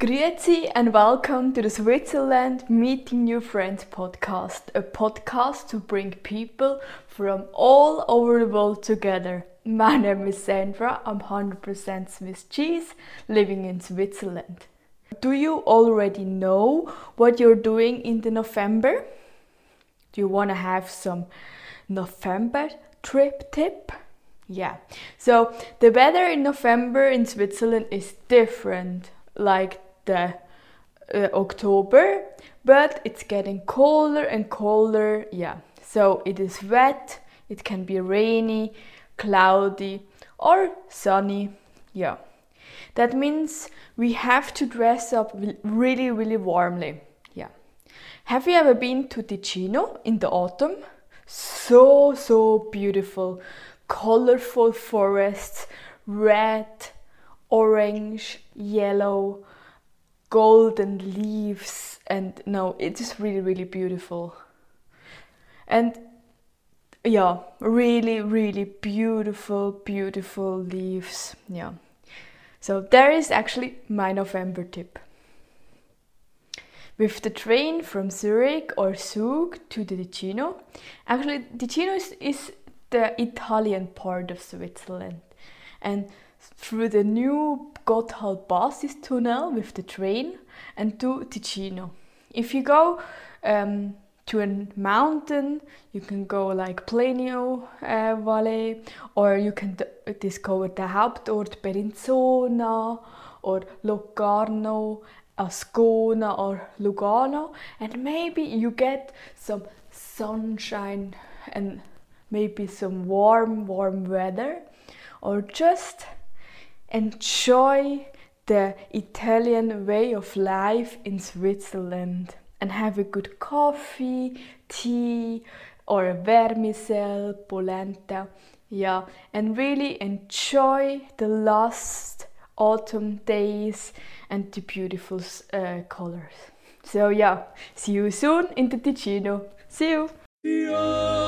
Grüezi and welcome to the Switzerland Meeting New Friends podcast, a podcast to bring people from all over the world together. My name is Sandra, I'm 100% Swiss cheese, living in Switzerland. Do you already know what you're doing in the November? Do you want to have some November trip tip? Yeah. So the weather in November in Switzerland is different like the uh, October, but it's getting colder and colder. Yeah. So it is wet, it can be rainy, cloudy or sunny. Yeah. That means we have to dress up really really warmly. Yeah. Have you ever been to Ticino in the autumn? So so beautiful. Colorful forests, red, orange, yellow, golden leaves and no it is really really beautiful. And yeah really really beautiful beautiful leaves yeah. So there is actually my november tip. With the train from zurich or zug to the ticino actually ticino is, is the italian part of switzerland and through the new Gotthard Basis tunnel with the train and to Ticino. If you go um, to a mountain, you can go like Blenio uh, Valley, or you can discover the Hauptort Bellinzona or Locarno, Ascona or Lugano, and maybe you get some sunshine and maybe some warm, warm weather, or just enjoy the Italian way of life in Switzerland and have a good coffee, tea, or a vermicelle, polenta. Yeah, and really enjoy the last autumn days and the beautiful uh, colors. So, yeah, see you soon in the Ticino. See you! Yeah.